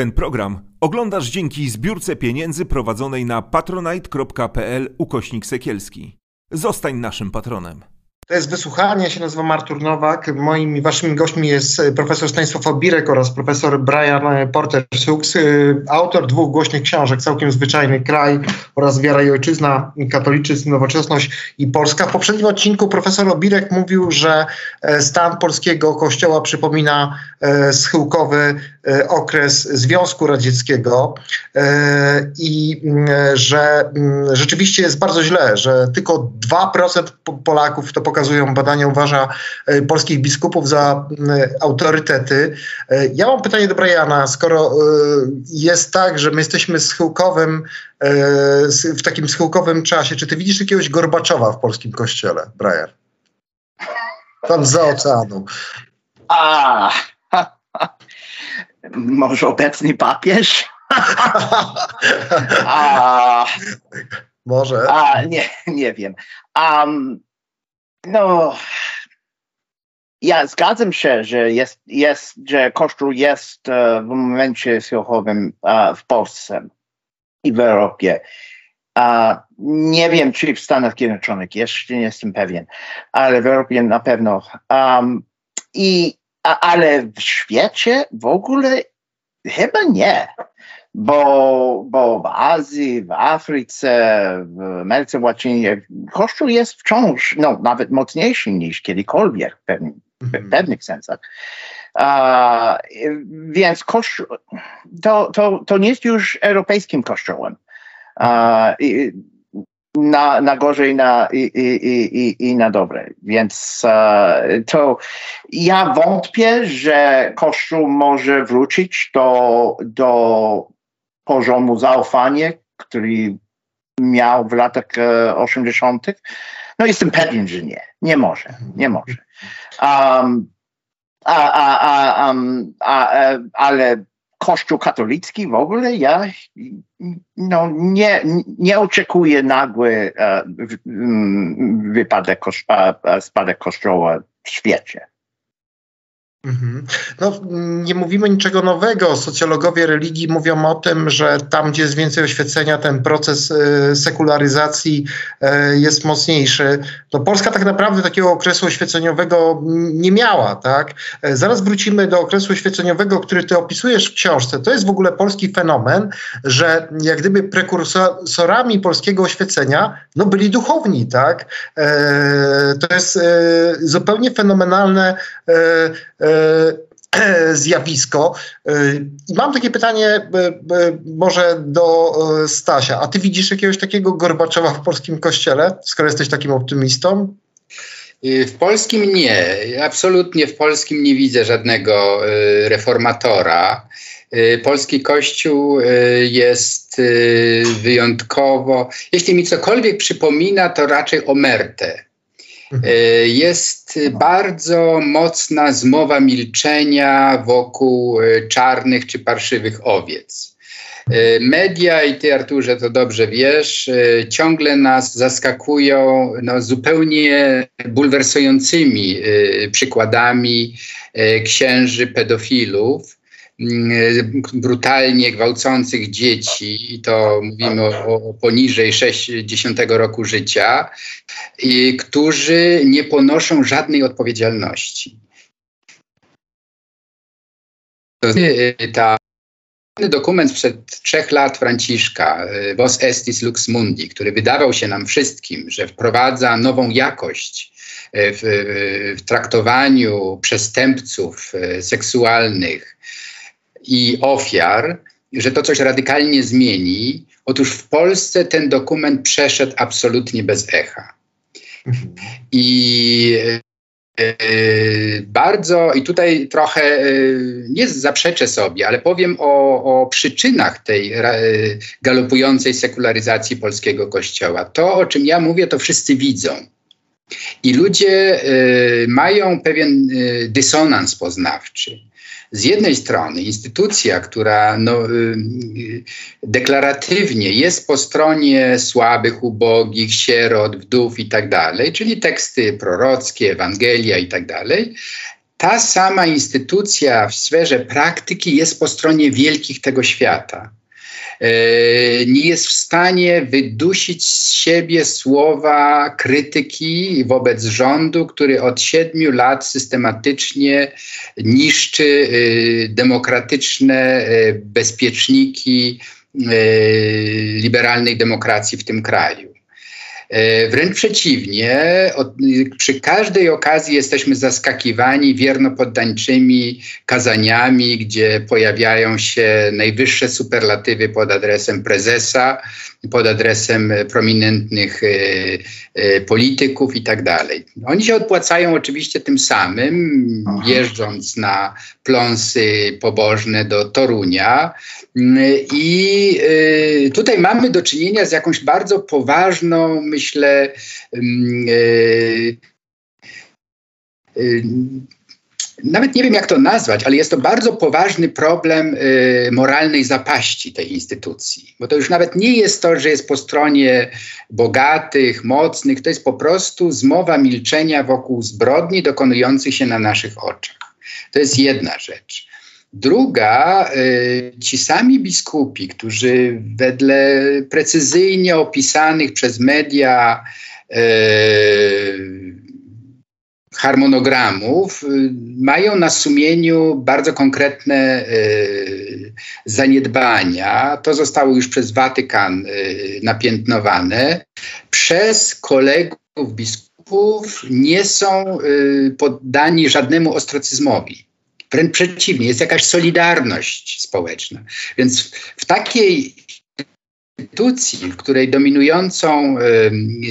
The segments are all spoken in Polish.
Ten program oglądasz dzięki zbiórce pieniędzy prowadzonej na patronite.pl ukośnik sekielski. Zostań naszym patronem. To jest wysłuchanie, ja się nazywam Artur Nowak. Moimi waszymi gośćmi jest e, profesor Stanisław Obirek oraz profesor Brian Porter-Sux, e, autor dwóch głośnych książek, Całkiem Zwyczajny Kraj oraz Wiara i Ojczyzna, Katolicyzm, Nowoczesność i Polska. W poprzednim odcinku profesor Obirek mówił, że e, stan polskiego kościoła przypomina schyłkowy okres Związku Radzieckiego i że rzeczywiście jest bardzo źle, że tylko 2% Polaków to pokazuje pokazują badania, uważa e, polskich biskupów za autorytety. E, ja mam pytanie do Briana, skoro e, jest tak, że my jesteśmy schyłkowym, w takim schyłkowym czasie, czy ty widzisz jakiegoś Gorbaczowa w polskim kościele, Brian? Tam za oceanu. A, może obecny papież? A, może. A, nie, nie wiem. Um, no, ja zgadzam się, że jest, jest że Kościół jest uh, w momencie słuchowym uh, w Polsce i w Europie. Nie wiem, czy w Stanach Zjednoczonych, jeszcze nie jestem pewien, ale w Europie na pewno. Um, i, ale w świecie w ogóle chyba nie bo, bo w Azji, w Afryce, w Ameryce Łacinie Kościół jest wciąż no, nawet mocniejszy niż kiedykolwiek w, pewnym, w mhm. pewnych sensach. Uh, więc kościół, to, to, to nie jest już europejskim kościołem. Uh, na, na gorzej na, i, i, i, i na dobre. Więc uh, to ja wątpię, że Kościół może wrócić do, do poziomu zaufania, który miał w latach 80. E, no jestem pewien, że nie. Nie może. Nie może. Um, a, a, a, a, e, ale Kościół katolicki w ogóle ja no, nie, nie oczekuję nagły uh, wypadek, spadek kościoła w świecie. Mhm. No, nie mówimy niczego nowego. Socjologowie religii mówią o tym, że tam, gdzie jest więcej oświecenia, ten proces y, sekularyzacji y, jest mocniejszy. No, Polska tak naprawdę takiego okresu oświeceniowego nie miała. Tak? E, zaraz wrócimy do okresu oświeceniowego, który ty opisujesz w książce. To jest w ogóle polski fenomen, że jak gdyby prekursorami polskiego oświecenia no, byli duchowni. Tak? E, to jest e, zupełnie fenomenalne E, zjawisko. E, I mam takie pytanie e, może do Stasia. A ty widzisz jakiegoś takiego Gorbaczowa w polskim kościele, skoro jesteś takim optymistą? W polskim nie. Absolutnie w polskim nie widzę żadnego reformatora. Polski Kościół jest wyjątkowo, jeśli mi cokolwiek przypomina, to raczej omertę. E, jest bardzo mocna zmowa milczenia wokół e, czarnych czy parszywych owiec. E, media, i ty Arturze to dobrze wiesz, ciągle nas zaskakują no, zupełnie bulwersującymi przykładami księży pedofilów, brutalnie gwałcących dzieci, i to mówimy o, o poniżej 60 roku życia, i, którzy nie ponoszą żadnej odpowiedzialności. Ta dokument sprzed trzech lat Franciszka, y, Vos Estis Lux Mundi, który wydawał się nam wszystkim, że wprowadza nową jakość y, w, w traktowaniu przestępców y, seksualnych, i ofiar, że to coś radykalnie zmieni. Otóż w Polsce ten dokument przeszedł absolutnie bez echa. I e, bardzo, i tutaj trochę e, nie zaprzeczę sobie, ale powiem o, o przyczynach tej galopującej sekularyzacji polskiego kościoła. To, o czym ja mówię, to wszyscy widzą. I ludzie e, mają pewien dysonans poznawczy z jednej strony instytucja, która no, y, y, deklaratywnie jest po stronie słabych, ubogich, sierot, wdów i tak dalej, czyli teksty prorockie, Ewangelia i tak dalej, ta sama instytucja w sferze praktyki jest po stronie wielkich tego świata. E, nie jest w stanie wydusić z siebie słowa krytyki wobec rządu, który od siedmiu lat systematycznie niszczy e, demokratyczne e, bezpieczniki liberalnej demokracji w tym kraju. E, wręcz przeciwnie, od, przy każdej okazji jesteśmy zaskakiwani wiernopoddańczymi kazaniami, gdzie pojawiają się najwyższe superlatywy pod adresem prezesa, pod adresem prominentnych y, y, polityków i tak dalej. Oni się odpłacają oczywiście tym samym, jeżdżąc na pląsy pobożne do Torunia. I y, tutaj mamy do czynienia z jakąś bardzo poważną, myślę, nawet nie wiem jak to nazwać, ale jest to bardzo poważny problem y, moralnej zapaści tej instytucji. Bo to już nawet nie jest to, że jest po stronie bogatych, mocnych, to jest po prostu zmowa milczenia wokół zbrodni dokonujących się na naszych oczach. To jest jedna rzecz. Druga, y, ci sami biskupi, którzy wedle precyzyjnie opisanych przez media y, harmonogramów y, mają na sumieniu bardzo konkretne y, zaniedbania. To zostało już przez Watykan y, napiętnowane. Przez kolegów biskupów nie są poddani żadnemu ostracyzmowi. Wręcz przeciwnie, jest jakaś solidarność społeczna. Więc w takiej instytucji, w której dominującą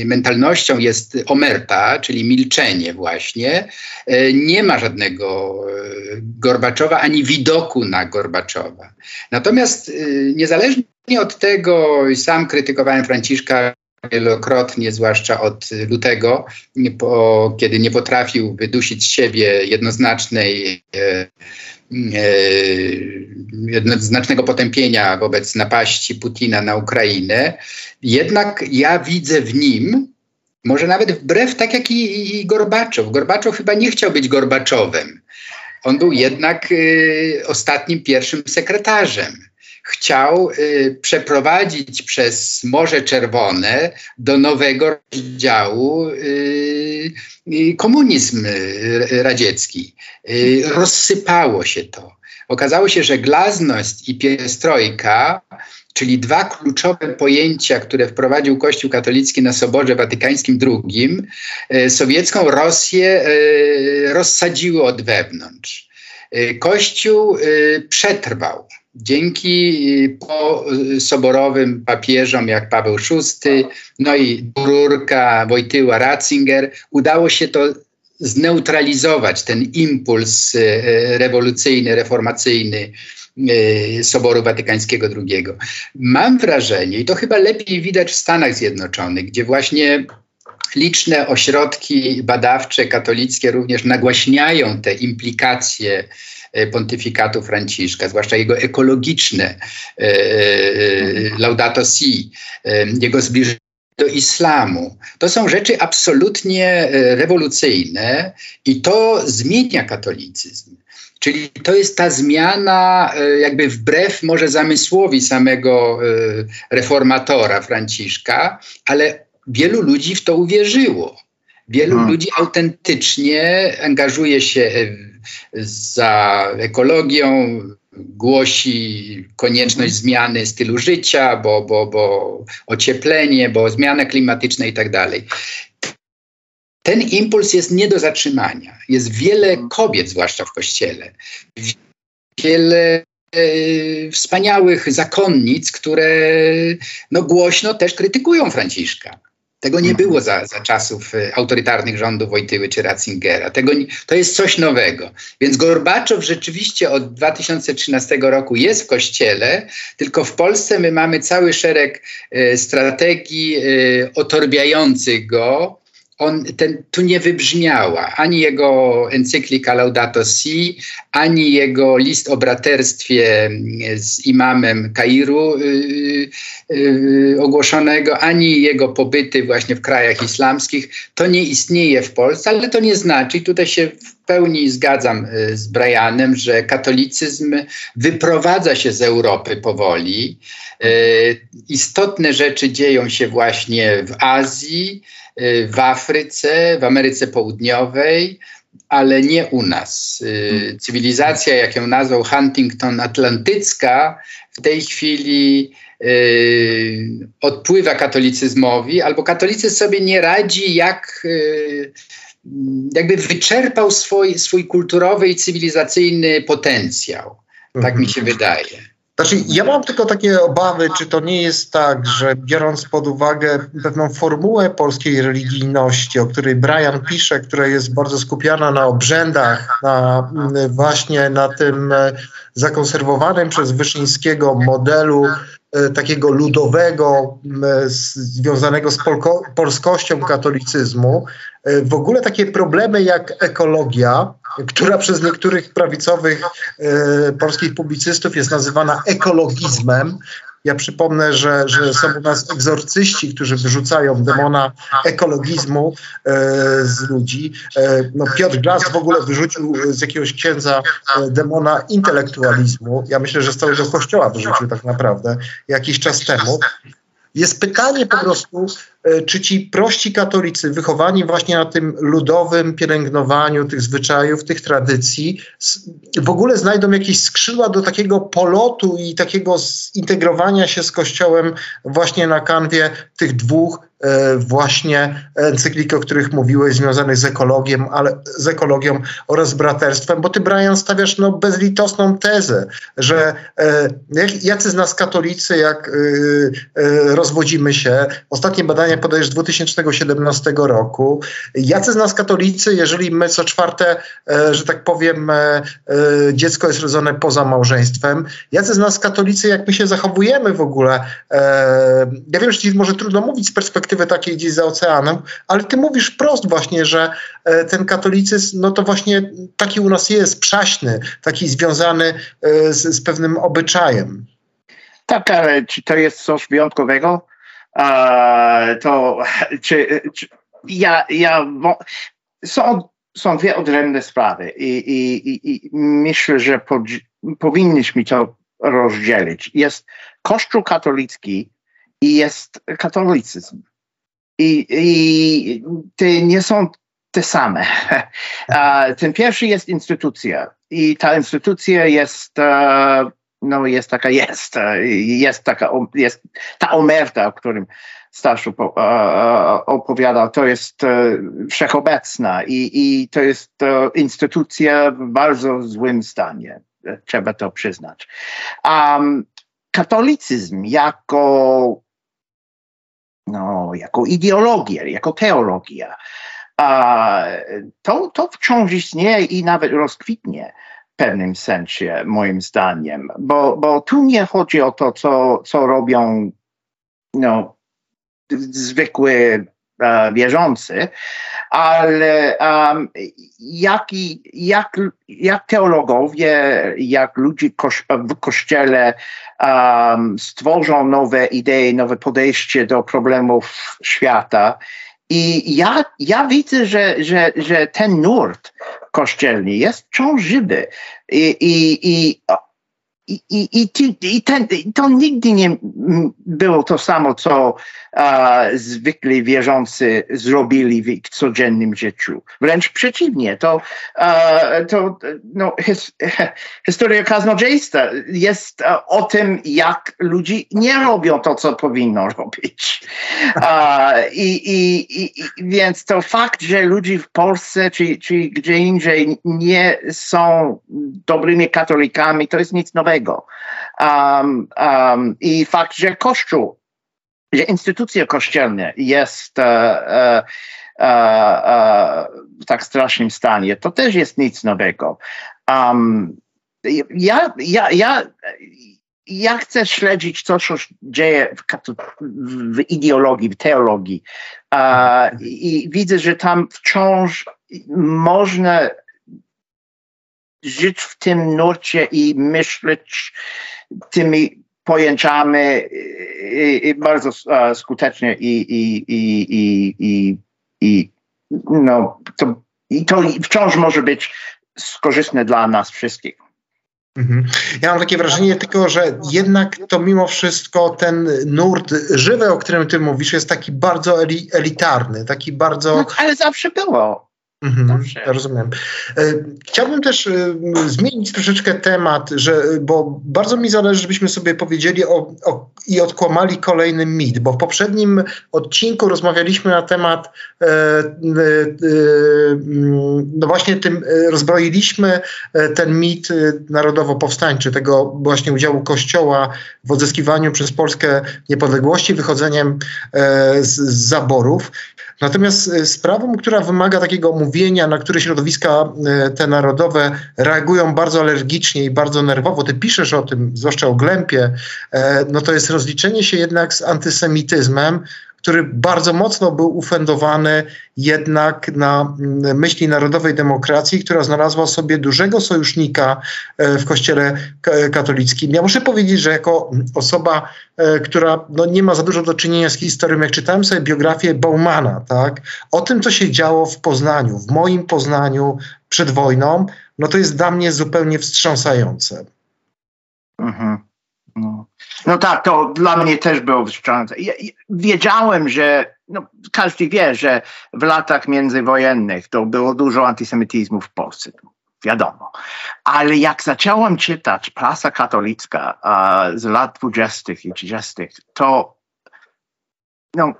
mentalnością jest omerta, czyli milczenie właśnie, y, nie ma żadnego y, Gorbaczowa ani widoku na Gorbaczowa. Natomiast niezależnie od tego, sam krytykowałem Franciszka wielokrotnie, zwłaszcza od lutego, po, kiedy nie potrafił wydusić z siebie jednoznacznej e, E, jednoznacznego potępienia wobec napaści Putina na Ukrainę, jednak ja widzę w nim, może nawet wbrew, tak jak i, i Gorbaczow. Gorbaczow chyba nie chciał być Gorbaczowem. On był jednak y, ostatnim pierwszym sekretarzem chciał y, przeprowadzić przez Morze Czerwone do nowego rozdziału y, y, komunizm radziecki. Y, rozsypało się to. Okazało się, że glazność i piestrojka, czyli dwa kluczowe pojęcia, które wprowadził Kościół katolicki na Soborze Watykańskim II, y, sowiecką Rosję rozsadziły od wewnątrz. Kościół przetrwał Dzięki y, y, soborowym papieżom jak Paweł VI, no i Rurka, Wojtyła, Ratzinger, udało się to zneutralizować, ten impuls y, rewolucyjny, reformacyjny Soboru Watykańskiego II. Mam wrażenie, i to chyba lepiej widać w Stanach Zjednoczonych, gdzie właśnie liczne ośrodki badawcze katolickie również nagłaśniają te implikacje E, pontyfikatu Franciszka, zwłaszcza jego ekologiczne e, e, Laudato Si, jego zbliżenie do islamu. To są rzeczy absolutnie rewolucyjne i to zmienia katolicyzm. Czyli to jest ta zmiana, jakby wbrew może zamysłowi samego reformatora Franciszka, ale wielu ludzi w to uwierzyło. Wielu hmm. ludzi autentycznie angażuje się za ekologią, głosi konieczność mhm. zmiany stylu życia, bo, bo, bo ocieplenie, bo zmiana klimatyczna i tak dalej. Ten impuls jest nie do zatrzymania. Jest wiele mhm. kobiet, zwłaszcza w kościele, wiele e, wspaniałych zakonnic, które no, głośno też krytykują Franciszka. Tego nie mhm. było za, za czasów y, autorytarnych rządów Wojtyły czy Ratzingera. Tego, to jest coś nowego. Więc Gorbaczow rzeczywiście od 2013 roku jest w kościele, tylko w Polsce my mamy cały szereg y, strategii y, otorbiających go on, ten, tu nie wybrzmiała ani jego encyklika Laudato Si, ani jego list o braterstwie z imamem Kairu yy, yy, ogłoszonego, ani jego pobyty właśnie w krajach islamskich. To nie istnieje w Polsce, ale to nie znaczy, i tutaj się w pełni zgadzam y, z Brianem, że katolicyzm wyprowadza się z Europy powoli. Y, istotne rzeczy dzieją się właśnie w Azji, w Afryce, w Ameryce Południowej, ale nie u nas. Cywilizacja, jak ją nazwał Huntington Atlantycka, w tej chwili odpływa katolicyzmowi, albo katolicyzm sobie nie radzi, jak jakby wyczerpał swój, swój kulturowy i cywilizacyjny potencjał. Tak mhm. mi się wydaje. Znaczy, ja mam tylko takie obawy, czy to nie jest tak, że biorąc pod uwagę pewną formułę polskiej religijności, o której Brian pisze, która jest bardzo skupiona na obrzędach, na właśnie na tym e, zakonserwowanym przez Wyszyńskiego modelu e, takiego ludowego, związanego z polko, polskością katolicyzmu, e, w ogóle takie problemy jak ekologia, która przez niektórych prawicowych e, polskich publicystów jest nazywana ekologizmem. Ja przypomnę, że, że są u nas egzorcyści, którzy wyrzucają demona ekologizmu e, z ludzi. E, no Piotr Glas w ogóle wyrzucił z jakiegoś księdza demona intelektualizmu. Ja myślę, że z całego kościoła wyrzucił tak naprawdę jakiś czas temu. Jest pytanie po prostu, czy ci prości katolicy, wychowani właśnie na tym ludowym pielęgnowaniu tych zwyczajów, tych tradycji, w ogóle znajdą jakieś skrzydła do takiego polotu i takiego zintegrowania się z Kościołem właśnie na kanwie tych dwóch E, właśnie encyklik, o których mówiłeś, związanych z ekologią, ale, z ekologią oraz braterstwem, bo ty, Brian, stawiasz no, bezlitosną tezę, że e, jak, jacy z nas katolicy, jak e, e, rozwodzimy się, ostatnie badania podajesz z 2017 roku, jacy z nas katolicy, jeżeli my co czwarte, e, że tak powiem, e, dziecko jest rodzone poza małżeństwem, jacy z nas katolicy, jak my się zachowujemy w ogóle, ja wiem, że ci może trudno mówić z perspektywy perspektywy takiej gdzieś za oceanem, ale ty mówisz wprost właśnie, że e, ten katolicyzm, no to właśnie taki u nas jest, przaśny, taki związany e, z, z pewnym obyczajem. Tak, ale czy to jest coś wyjątkowego? to czy, czy, ja, ja są, są dwie odrębne sprawy i, i, i myślę, że po, powinniśmy to rozdzielić. Jest Kościół katolicki i jest katolicyzm. I, i te nie są te same. Ten pierwszy jest instytucja i ta instytucja jest, e, no jest taka jest, e, jest taka, jest ta omerta, o którym Staszu e, opowiadał, to jest wszechobecna i, i to jest instytucja w bardzo złym stanie, trzeba to przyznać. Katolicyzm jako no, jako ideologię, jako teologia. A to, to wciąż istnieje i nawet rozkwitnie w pewnym sensie, moim zdaniem, bo, bo tu nie chodzi o to, co, co robią no, zwykły e, wierzący, ale um, jak, jak, jak teologowie, jak ludzie w kościele um, stworzą nowe idee, nowe podejście do problemów świata. I ja, ja widzę, że, że, że ten nurt kościelny jest wciąż żywy. I, i, i i, i, i, ten, to nigdy nie było to samo, co a, zwykli wierzący zrobili w ich codziennym życiu. Wręcz przeciwnie, to, a, to no, his, historia kaznodziejstwa jest a, o tym, jak ludzie nie robią to, co powinno robić. i, i, i, więc to fakt, że ludzie w Polsce czy, czy gdzie indziej nie są dobrymi katolikami, to jest nic nowego. Um, um, I fakt, że Kościół, że instytucja kościelna jest uh, uh, uh, w tak strasznym stanie, to też jest nic nowego. Um, ja, ja, ja, ja chcę śledzić co dzieje w, w ideologii, w teologii. I widzę, że tam wciąż można żyć w tym nurcie i myśleć tymi pojęciami i, i bardzo uh, skutecznie i, i, i, i, i, i no, to, i to wciąż może być skorzystne dla nas wszystkich. Mhm. Ja mam takie wrażenie tylko, że jednak to mimo wszystko ten nurt żywy, o którym ty mówisz, jest taki bardzo elitarny, taki bardzo... No, ale zawsze było. Mhm, rozumiem. E, chciałbym też e, zmienić troszeczkę temat, że, bo bardzo mi zależy, żebyśmy sobie powiedzieli o, o, i odkłamali kolejny mit, bo w poprzednim odcinku rozmawialiśmy na temat, e, e, no właśnie tym, rozbroiliśmy ten mit narodowo-powstańczy, tego właśnie udziału Kościoła w odzyskiwaniu przez Polskę niepodległości, wychodzeniem e, z, z zaborów. Natomiast sprawą, która wymaga takiego mówienia, na które środowiska e, te narodowe reagują bardzo alergicznie i bardzo nerwowo, ty piszesz o tym, zwłaszcza o Glępie, e, no to jest rozliczenie się jednak z antysemityzmem, który bardzo mocno był ufendowany jednak na mm, myśli narodowej demokracji, która znalazła sobie dużego sojusznika e, w kościele katolickim. Ja muszę powiedzieć, że jako osoba, e, która no, nie ma za dużo do czynienia z historią, jak czytałem sobie biografię Baumana, tak, o tym, co się działo w Poznaniu, w moim Poznaniu przed wojną, no to jest dla mnie zupełnie wstrząsające. Mhm. No. tak, to dla mnie też było wstrząsające. Wiedziałem, że no, każdy wie, że w latach międzywojennych to było dużo antysemityzmu w Polsce. Wiadomo. Ale jak zacząłem czytać prasa katolicka uh, z lat 20. i 30., to no,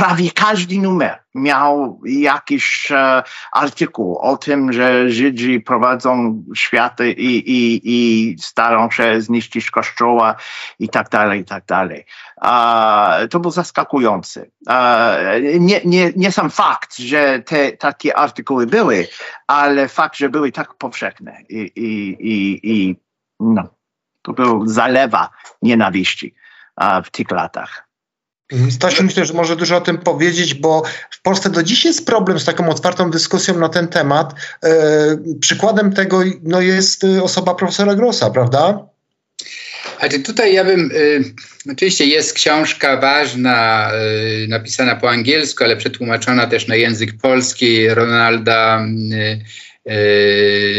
prawie każdy numer miał jakiś e, artykuł o tym, że Żydzi prowadzą świat i, i, i starają się zniszczyć kościoła i tak dalej, i tak dalej. E, to był zaskakujący. E, nie, nie, nie sam fakt, że te takie artykuły były, ale fakt, że były tak powszechne i, i, i, i no, to był zalewa nienawiści w tych latach. Mhm. Stasiu, myślę, że może dużo o tym powiedzieć, bo w Polsce do dziś jest problem z taką otwartą dyskusją na ten temat. E, przykładem tego no, jest e, osoba profesora Grossa, prawda? Ale tutaj ja bym, y, oczywiście jest książka ważna, y, napisana po angielsku, ale przetłumaczona też na język polski Ronalda y,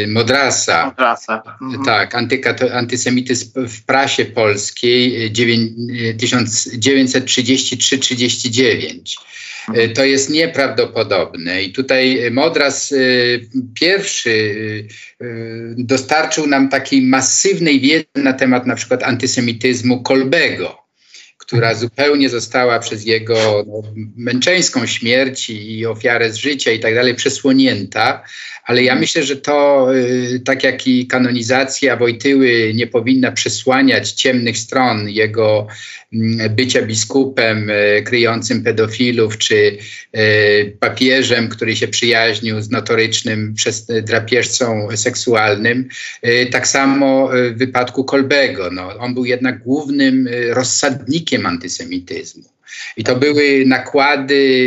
Modrasa. Modrasa. Mhm. Tak, antysemityzm w prasie polskiej 1933-39. E, mhm. To jest nieprawdopodobne i tutaj Modras pierwszy dostarczył nam takiej masywnej wiedzy na temat na przykład antysemityzmu Kolbego która zupełnie została przez jego no, męczeńską śmierć i ofiarę z życia i tak dalej przesłonięta, ale ja myślę, że to y, tak jak i kanonizacja Wojtyły nie powinna przesłaniać ciemnych stron jego mm, bycia biskupem y, kryjącym pedofilów, czy y, papieżem, który się przyjaźnił z notorycznym drapieżcą seksualnym. Tak samo w wypadku Kolbego. No, on był jednak głównym rozsadnikiem antysemityzmu. I to były nakłady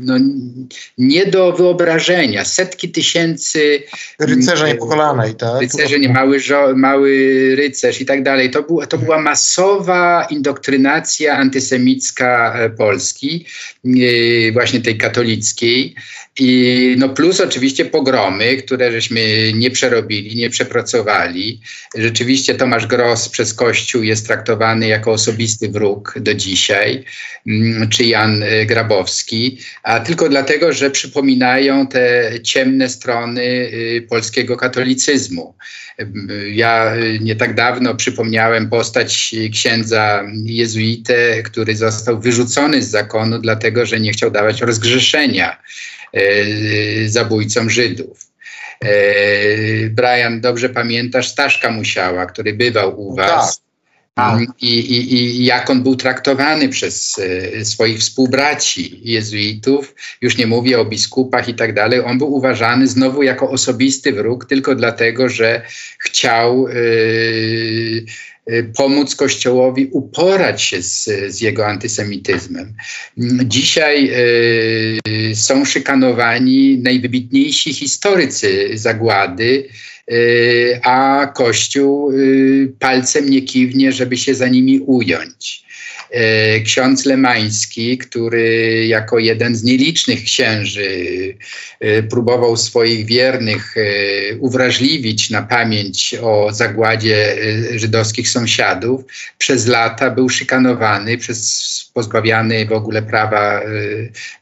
no, nie do wyobrażenia. Setki tysięcy rycerza mm, niepokolanej, tak? Rycerze, nie, mały, mały rycerz i tak dalej. To, był, to była masowa indoktrynacja antysemicka e, Polski, e, właśnie tej katolickiej. I no plus oczywiście pogromy, które żeśmy nie przerobili, nie przepracowali. Rzeczywiście Tomasz Gross przez Kościół jest traktowany jako osobisty wróg do dzisiaj, mm, czy Jan e, Grabowski a tylko dlatego, że przypominają te ciemne strony y, polskiego katolicyzmu. Ja y, nie tak dawno przypomniałem postać księdza jezuitę, który został wyrzucony z zakonu, dlatego że nie chciał dawać rozgrzeszenia y, zabójcom Żydów. Brian, dobrze pamiętasz Staszka Musiała, który bywał u was. Tak I, i, I jak on był traktowany przez e, swoich współbraci jezuitów, już nie mówię o biskupach i tak dalej, on był uważany znowu jako osobisty wróg tylko dlatego, że chciał e, pomóc Kościołowi uporać się z, z jego antysemityzmem. Dzisiaj y, są szykanowani najwybitniejsi historycy zagłady, y, a Kościół y, palcem nie kiwnie, żeby się za nimi ująć. E, ksiądz Lemański, który jako jeden z nielicznych księży e, próbował swoich wiernych e, uwrażliwić na pamięć o zagładzie żydowskich sąsiadów, przez lata był szykanowany, przez, pozbawiany w ogóle prawa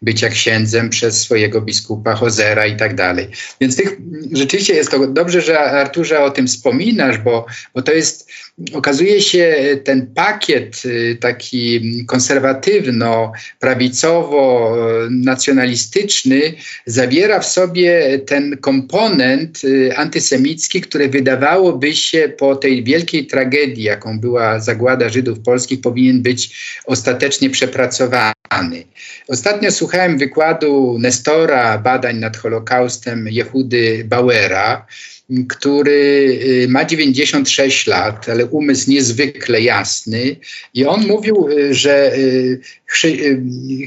bycia księdzem przez swojego biskupa Hozera i tak dalej. Więc tych, rzeczywiście jest to dobrze, że Arturze o tym wspominasz, bo, bo to jest okazuje się ten pakiet y, taki konserwatywno-prawicowo-nacjonalistyczny zawiera w sobie ten komponent y, antysemicki, który wydawałoby się po tej wielkiej tragedii, jaką była zagłada Żydów polskich, powinien być ostatecznie przepracowany. Ostatnio słuchałem wykładu Nestora badań nad Holokaustem Jehudy Bauera, który y, ma 96 lat, ale umysł niezwykle jasny. I on mówił, y, że y,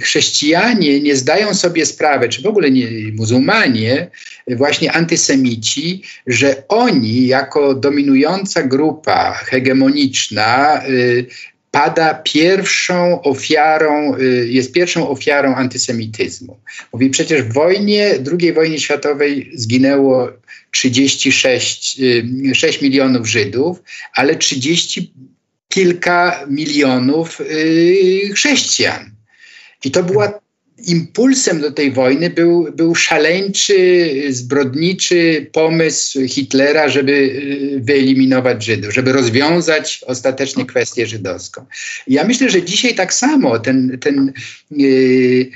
chrześcijanie nie zdają sobie sprawy, czy w ogóle nie muzułmanie, właśnie antysemici, że oni jako dominująca grupa hegemoniczna pada pierwszą ofiarą, jest pierwszą ofiarą antysemityzmu. Mówi, przecież w wojnie, II wojnie światowej zginęło 36 6 milionów Żydów, ale 30 kilka milionów y, chrześcijan. I to była impulsem do tej wojny był, był szaleńczy, zbrodniczy pomysł Hitlera, żeby y, wyeliminować Żydów, żeby rozwiązać ostatecznie kwestię żydowską. Ja myślę, że dzisiaj tak samo ten, ten yy,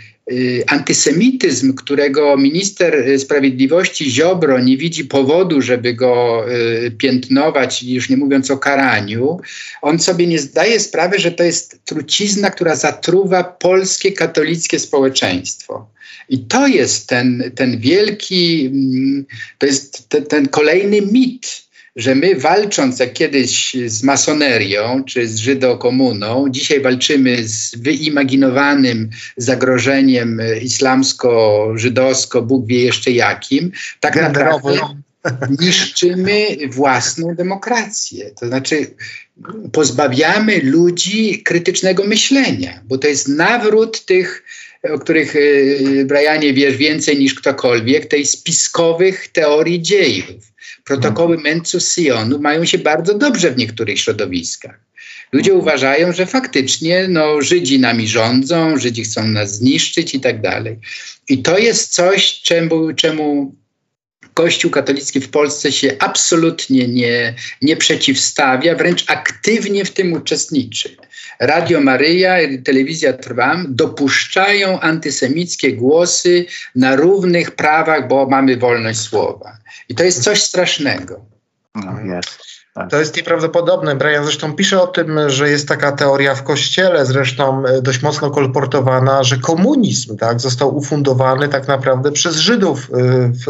antysemityzm, którego minister sprawiedliwości Ziobro nie widzi powodu, żeby go y, piętnować, już nie mówiąc o karaniu, on sobie nie zdaje sprawy, że to jest trucizna, która zatruwa polskie katolickie społeczeństwo. I to jest ten, ten wielki, mm, to jest ten, ten kolejny mit, że my walcząc jak kiedyś z masonerią czy z żydokomuną, dzisiaj walczymy z wyimaginowanym zagrożeniem islamsko-żydowsko, Bóg wie jeszcze jakim, tak naprawdę niszczymy własną demokrację. To znaczy pozbawiamy ludzi krytycznego myślenia, bo to jest nawrót tych o których y, Brianie wiesz więcej niż ktokolwiek, tej spiskowych teorii dziejów. Protokoły mhm. Mencus Sionu mają się bardzo dobrze w niektórych środowiskach. Ludzie mhm. uważają, że faktycznie no, Żydzi nami rządzą, Żydzi chcą nas zniszczyć i tak dalej. I to jest coś, czemu, czemu Kościół katolicki w Polsce się absolutnie nie, nie przeciwstawia, wręcz aktywnie w tym uczestniczy. Radio Maryja, telewizja Trwam dopuszczają antysemickie głosy na równych prawach, bo mamy wolność słowa. I to jest coś strasznego. No, jest. Tak. To jest nieprawdopodobne. Brian zresztą pisze o tym, że jest taka teoria w kościele, zresztą e, dość mocno kolportowana, że komunizm tak, został ufundowany tak naprawdę przez Żydów e, w,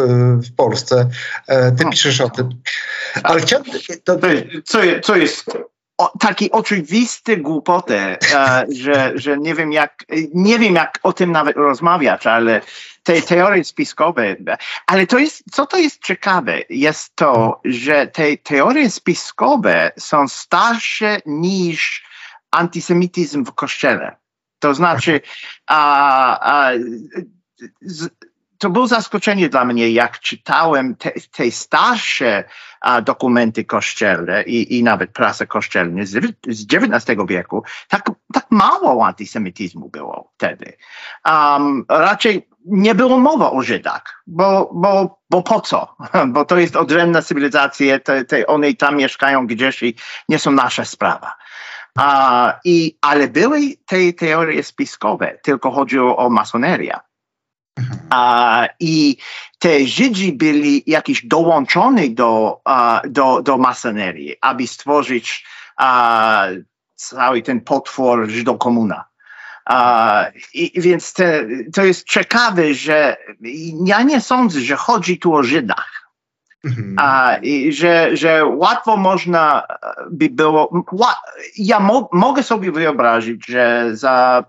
w Polsce. E, ty no. piszesz o tym. Ale chciałbym. To... Co, jest, co jest o, taki oczywisty głupotę, że, że nie wiem jak, nie wiem jak o tym nawet rozmawiać, ale te teorie spiskowe. Ale to jest, co to jest ciekawe, jest to, że te teorie spiskowe są starsze niż antysemityzm w kościele. To znaczy, a, a, z, to było zaskoczenie dla mnie, jak czytałem te, te starsze a, dokumenty kościelne i, i nawet prasę kościelną z, z XIX wieku. Tak, tak mało antysemityzmu było wtedy. Um, raczej nie było mowy o Żydach, bo, bo, bo po co? Bo to jest odrębna cywilizacja, te, te, one tam mieszkają gdzieś i nie są nasza sprawa. Uh, i, ale były te teorie spiskowe, tylko chodziło o masonerię. Uh, I te Żydzi byli jakiś dołączony do, uh, do, do masonerii, aby stworzyć uh, cały ten potwór Żydokomuna. Uh, i, więc te, to jest ciekawe, że ja nie sądzę, że chodzi tu o Żydach. Mhm. A, i, że, że łatwo można by było. Ła, ja mo, mogę sobie wyobrazić, że za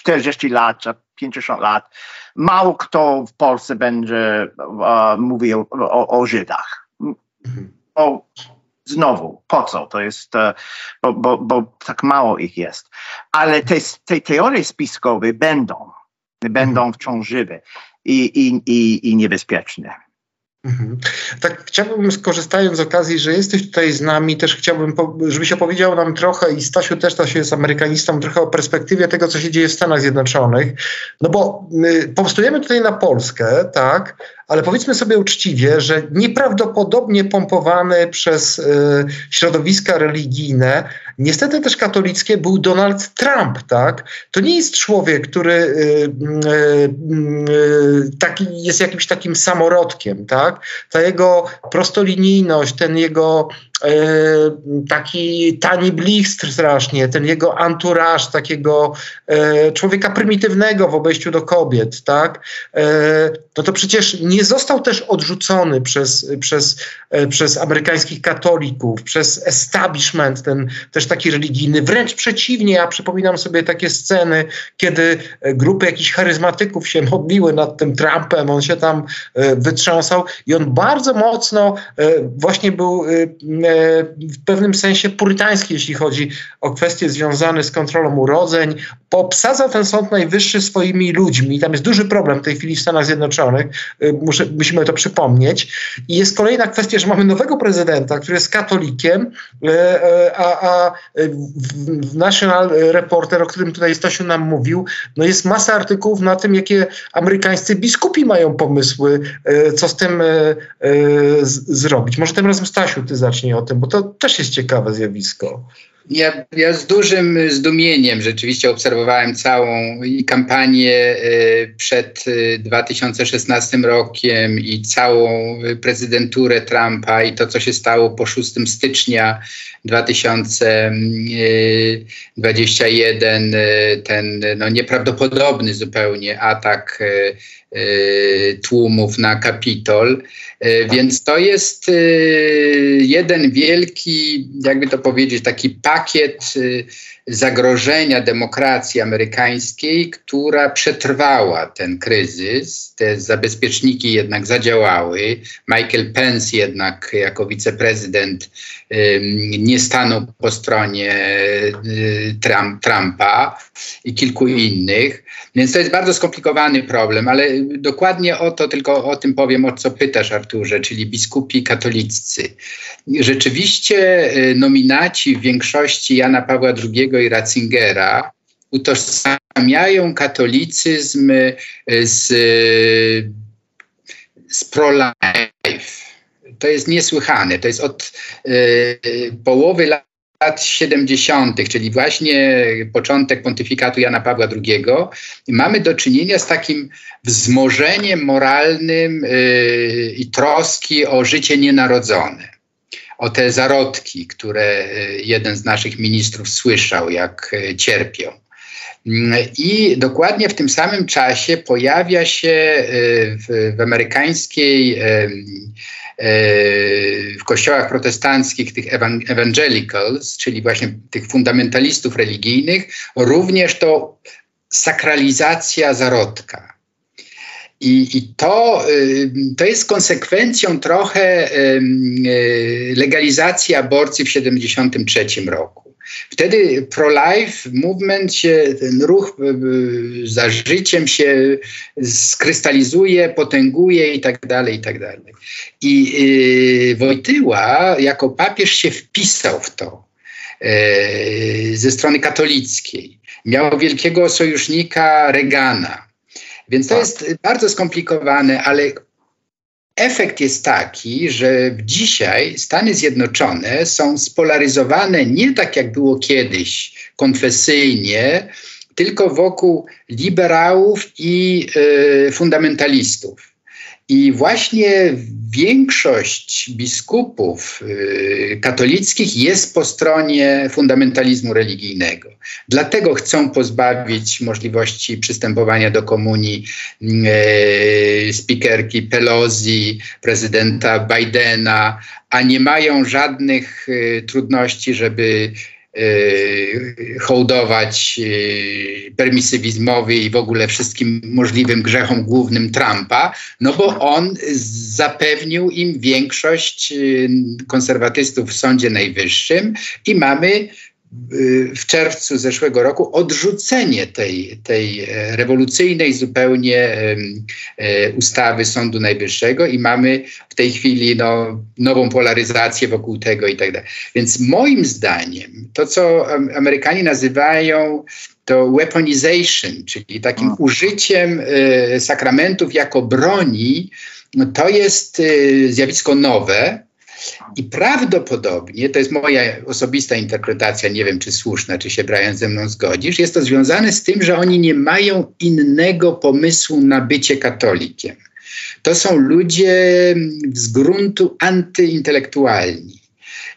40 lat, za 50 lat, mało kto w Polsce będzie uh, mówił o, o Żydach. Mhm. O, znowu, po co? To jest, uh, bo, bo, bo, tak mało ich jest. Ale te, te teorie spiskowe będą, będą mhm. wciąż żywe i, i, i, i niebezpieczne. Mhm. Tak, chciałbym skorzystając z okazji, że jesteś tutaj z nami, też chciałbym, żebyś opowiedział nam trochę i Stasiu też Stasiu jest amerykanistą, trochę o perspektywie tego, co się dzieje w Stanach Zjednoczonych. No bo y, powstujemy tutaj na Polskę, tak, ale powiedzmy sobie uczciwie, że nieprawdopodobnie pompowany przez y, środowiska religijne, niestety też katolickie, był Donald Trump, tak? To nie jest człowiek, który y, y, taki, jest jakimś takim samorodkiem, tak? Ta jego prostolinijność, ten jego taki tani blichtr strasznie, ten jego anturaż takiego e, człowieka prymitywnego w obejściu do kobiet, tak? E, no to przecież nie został też odrzucony przez, przez, przez amerykańskich katolików, przez establishment, ten też taki religijny. Wręcz przeciwnie, ja przypominam sobie takie sceny, kiedy grupy jakichś charyzmatyków się modliły nad tym Trumpem, on się tam wytrząsał i on bardzo mocno właśnie był w pewnym sensie purytański, jeśli chodzi o kwestie związane z kontrolą urodzeń. Obsadza ten Sąd Najwyższy swoimi ludźmi. Tam jest duży problem w tej chwili w Stanach Zjednoczonych. Y, muszę, musimy to przypomnieć. I jest kolejna kwestia, że mamy nowego prezydenta, który jest katolikiem, y, y, a, a w National Reporter, o którym tutaj Stasiu nam mówił, no jest masa artykułów na tym, jakie amerykańscy biskupi mają pomysły, co z tym zrobić. Może tym razem Stasiu, ty zacznij o tym, bo to też jest ciekawe zjawisko. Ja, ja z dużym zdumieniem rzeczywiście obserwowałem całą kampanię y, przed 2016 y, rokiem i całą prezydenturę Trumpa i to, co się stało po 6 stycznia 2021, y, ten no, nieprawdopodobny zupełnie atak tłumów na Kapitol. Więc to jest jeden wielki, jakby to powiedzieć, taki pakiet y, zagrożenia demokracji amerykańskiej, która przetrwała ten kryzys. Te zabezpieczniki jednak zadziałały. Michael Pence jednak jako wiceprezydent nie stanął po stronie y, Trump, Trumpa i kilku innych. Więc to jest bardzo skomplikowany problem, ale dokładnie o to, tylko o tym powiem, o co pytasz Arturze, czyli biskupi katoliccy. Rzeczywiście y, nominaci w większości Jana Pawła II i Ratzingera utożsamiają katolicyzm z, z pro-life. To jest niesłychane. To jest od y, połowy lat lat 70., czyli właśnie początek pontyfikatu Jana Pawła II, mamy do czynienia z takim wzmożeniem moralnym yy, i troski o życie nienarodzone. O te zarodki, które y, jeden z naszych ministrów słyszał, jak y, cierpią. I dokładnie w tym samym czasie pojawia się y, w, w amerykańskiej w kościołach protestanckich, tych evangelicals, czyli właśnie tych fundamentalistów religijnych, również to sakralizacja zarodka. I, I, to, y, to jest konsekwencją trochę y, legalizacji aborcji w 1973 roku. Wtedy pro-life movement się, ten ruch y, za życiem się skrystalizuje, potęguje i tak dalej, i tak dalej. I y, Wojtyła jako papież się wpisał w to y, ze strony katolickiej. Miał wielkiego sojusznika Regana. Więc to tak. jest bardzo skomplikowane, ale efekt jest taki, że dzisiaj Stany Zjednoczone są spolaryzowane nie tak jak było kiedyś, konfesyjnie, tylko wokół liberałów i y, fundamentalistów. I właśnie większość biskupów y, katolickich jest po stronie fundamentalizmu religijnego. Dlatego chcą pozbawić możliwości przystępowania do komunii y, spikerki Pelosi, prezydenta Bidena, a nie mają żadnych y, trudności, żeby hołdować y, permisywizmowi i w ogóle wszystkim możliwym grzechom głównym Trumpa, no bo on zapewnił im większość y, konserwatystów w Sądzie Najwyższym i mamy Y, w czerwcu zeszłego roku odrzucenie tej, tej e, rewolucyjnej zupełnie e, ustawy Sądu Najwyższego i mamy w tej chwili no, nową polaryzację wokół tego i tak dalej. Więc moim zdaniem to, co Amerykanie nazywają to weaponization, czyli takim A. użyciem y, sakramentów jako broni, no, to jest y, zjawisko nowe, i prawdopodobnie, to jest moja osobista interpretacja, nie wiem czy słuszna, czy się Brian ze mną zgodzisz, jest to związane z tym, że oni nie mają innego pomysłu na bycie katolikiem. To są ludzie z gruntu antyintelektualni.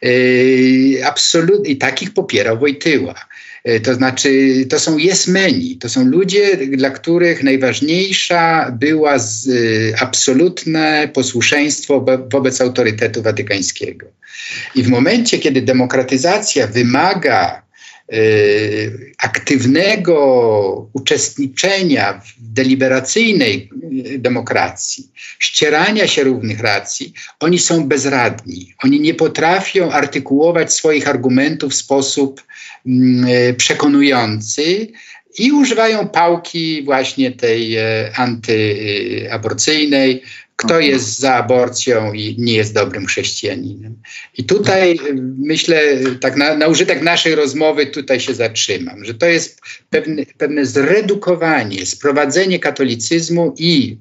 Yy, absolutnie, i takich popierał Wojtyła. E, to znaczy, to są jesmeni, to są ludzie, dla których najważniejsza była z, e, absolutne posłuszeństwo wobec autorytetu watykańskiego. I w momencie, kiedy demokratyzacja wymaga aktywnego uczestniczenia w deliberacyjnej y, demokracji, ścierania się równych racji, oni są bezradni. Oni nie potrafią artykułować swoich argumentów w sposób mm, y, przekonujący i używają pałki właśnie tej antyaborcyjnej, kto mhm. jest za aborcją i nie jest dobrym chrześcijaninem. I tutaj y, myślę, tak na, na użytek naszej rozmowy tutaj się zatrzymam, że to jest pewne, pewne zredukowanie, sprowadzenie katolicyzmu i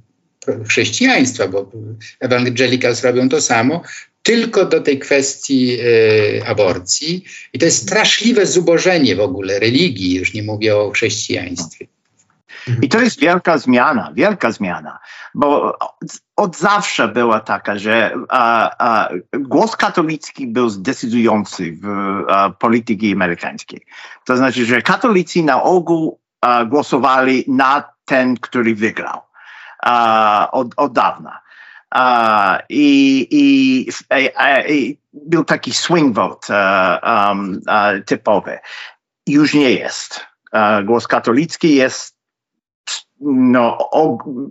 chrześcijaństwa, bo evangelicals robią to samo, tylko do tej kwestii y, aborcji. I to jest straszliwe zubożenie w ogóle religii, już nie mówię o chrześcijaństwie. I to jest wielka zmiana, wielka zmiana, bo od zawsze była taka, że a, a, głos katolicki był decydujący w a, polityce amerykańskiej. To znaczy, że katolicy na ogół głosowali na ten, który wygrał od, od dawna. i, i, i, był taki swing vote typowy. Już nie jest. głos katolicki jest no,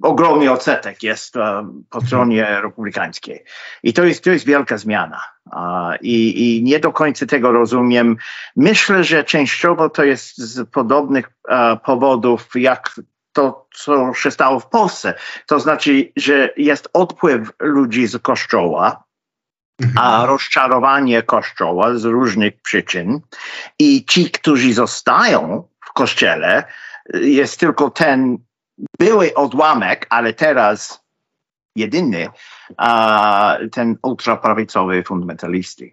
ogromny odsetek jest po stronie republikańskiej. I to jest, to jest wielka zmiana. I, I nie do końca tego rozumiem. Myślę, że częściowo to jest z podobnych powodów, jak to, co się stało w Polsce. To znaczy, że jest odpływ ludzi z kościoła, a mhm. rozczarowanie kościoła z różnych przyczyn. I ci, którzy zostają w kościele, jest tylko ten były odłamek, ale teraz jedyny, ten ultraprawicowy fundamentalisty.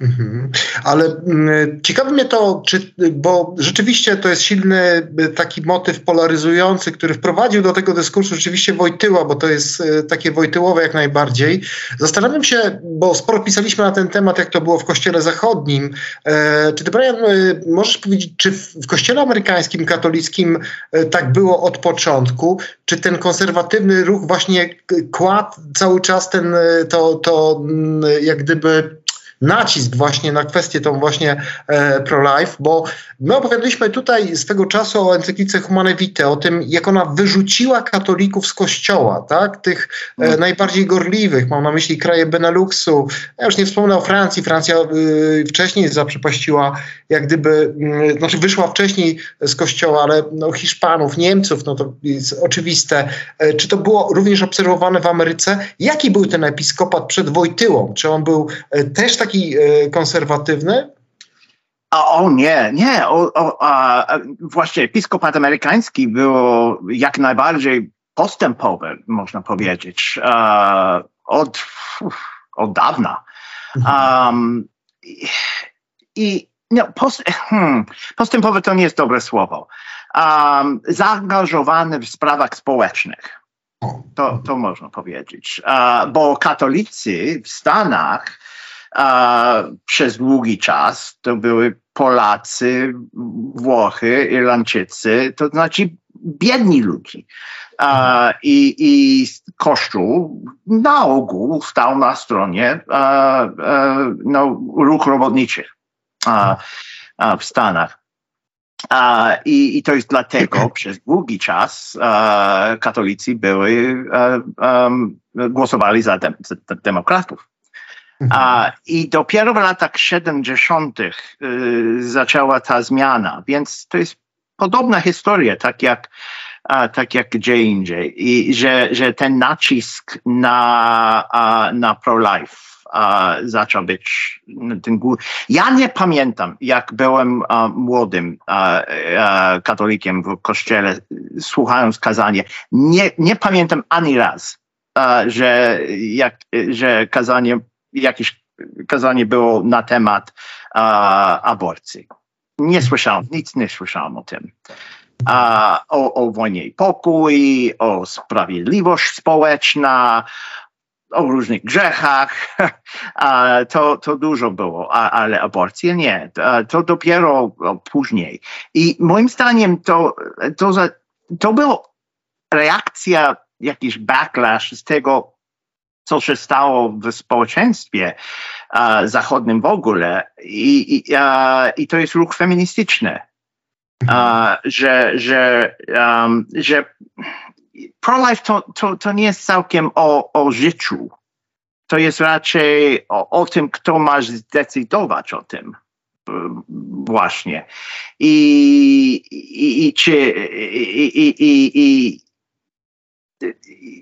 Mhm. Ale mm, ciekawi mnie to, czy, bo rzeczywiście to jest silny y, taki motyw polaryzujący, który wprowadził do tego dyskursu rzeczywiście Wojtyła, bo to jest y, takie Wojtyłowe jak najbardziej. Zastanawiam się, bo sporo pisaliśmy na ten temat, jak to było w Kościele Zachodnim. E, czy ty, Brian, y, możesz powiedzieć, czy w Kościele amerykańskim, katolickim tak było od początku? Czy ten konserwatywny ruch właśnie kładł cały czas ten, to, to mm, jak gdyby nacisk właśnie na kwestię tą właśnie e, pro-life, bo my opowiadaliśmy tutaj swego czasu o encyklice Humane Vitae, o tym, jak ona wyrzuciła katolików z kościoła, tak? Tych e, no. najbardziej gorliwych, mam na myśli kraje Beneluxu, ja już nie wspomnę o Francji, Francja y, wcześniej zaprzepaściła, jak gdyby, y, znaczy wyszła wcześniej z kościoła, ale no, Hiszpanów, Niemców, no to jest oczywiste. E, czy to było również obserwowane w Ameryce? Jaki był ten episkopat przed Wojtyłą? Czy on był e, też taki taki e, konserwatywny? O, o, nie, nie. O, o, a, właśnie episkopat amerykański był jak najbardziej postępowy, można powiedzieć, a, od, od dawna. Um, I no, post, hmm, postępowy to nie jest dobre słowo. Um, zaangażowany w sprawach społecznych. To, to można powiedzieć. Bo katolicy w Stanach przez długi czas to były Polacy, Włochy, Irlandczycy, to znaczy biedni ludzie. I, I Kościół na ogół stał na stronie no, ruch robotniczych w Stanach. I, I, to jest dlatego przez długi czas katolicy były, um, głosowali za, za demokratów. A, I dopiero w latach 70. Y, zaczęła ta zmiana, więc to jest podobna historia, tak jak, a, tak jak gdzie indziej. I że, że ten nacisk na, a, na pro-life zaczął być ten gór. Ja nie pamiętam, jak byłem młodym katolikiem w kościele, słuchając kazanie. Nie, nie pamiętam ani raz, że, jak, że kazanie jakieś kazanie było na temat uh, aborcji. Nie słyszałem, nic nie słyszałem o tym. Uh, o, o wojnie i pokój, o sprawiedliwość społeczna, o różnych grzechach. To, to dużo było, ale aborcja nie. To dopiero później. I moim zdaniem to, to, to była reakcja, jakiś backlash z tego, co się stało w społeczeństwie uh, zachodnim w ogóle. I, i, uh, i to jest ruch feministyczny. Uh, że, że, um, że pro-life to, to, to nie jest całkiem o, o życiu. To jest raczej o, o tym, kto ma zdecydować o tym właśnie. I, i, i czy i, i, i,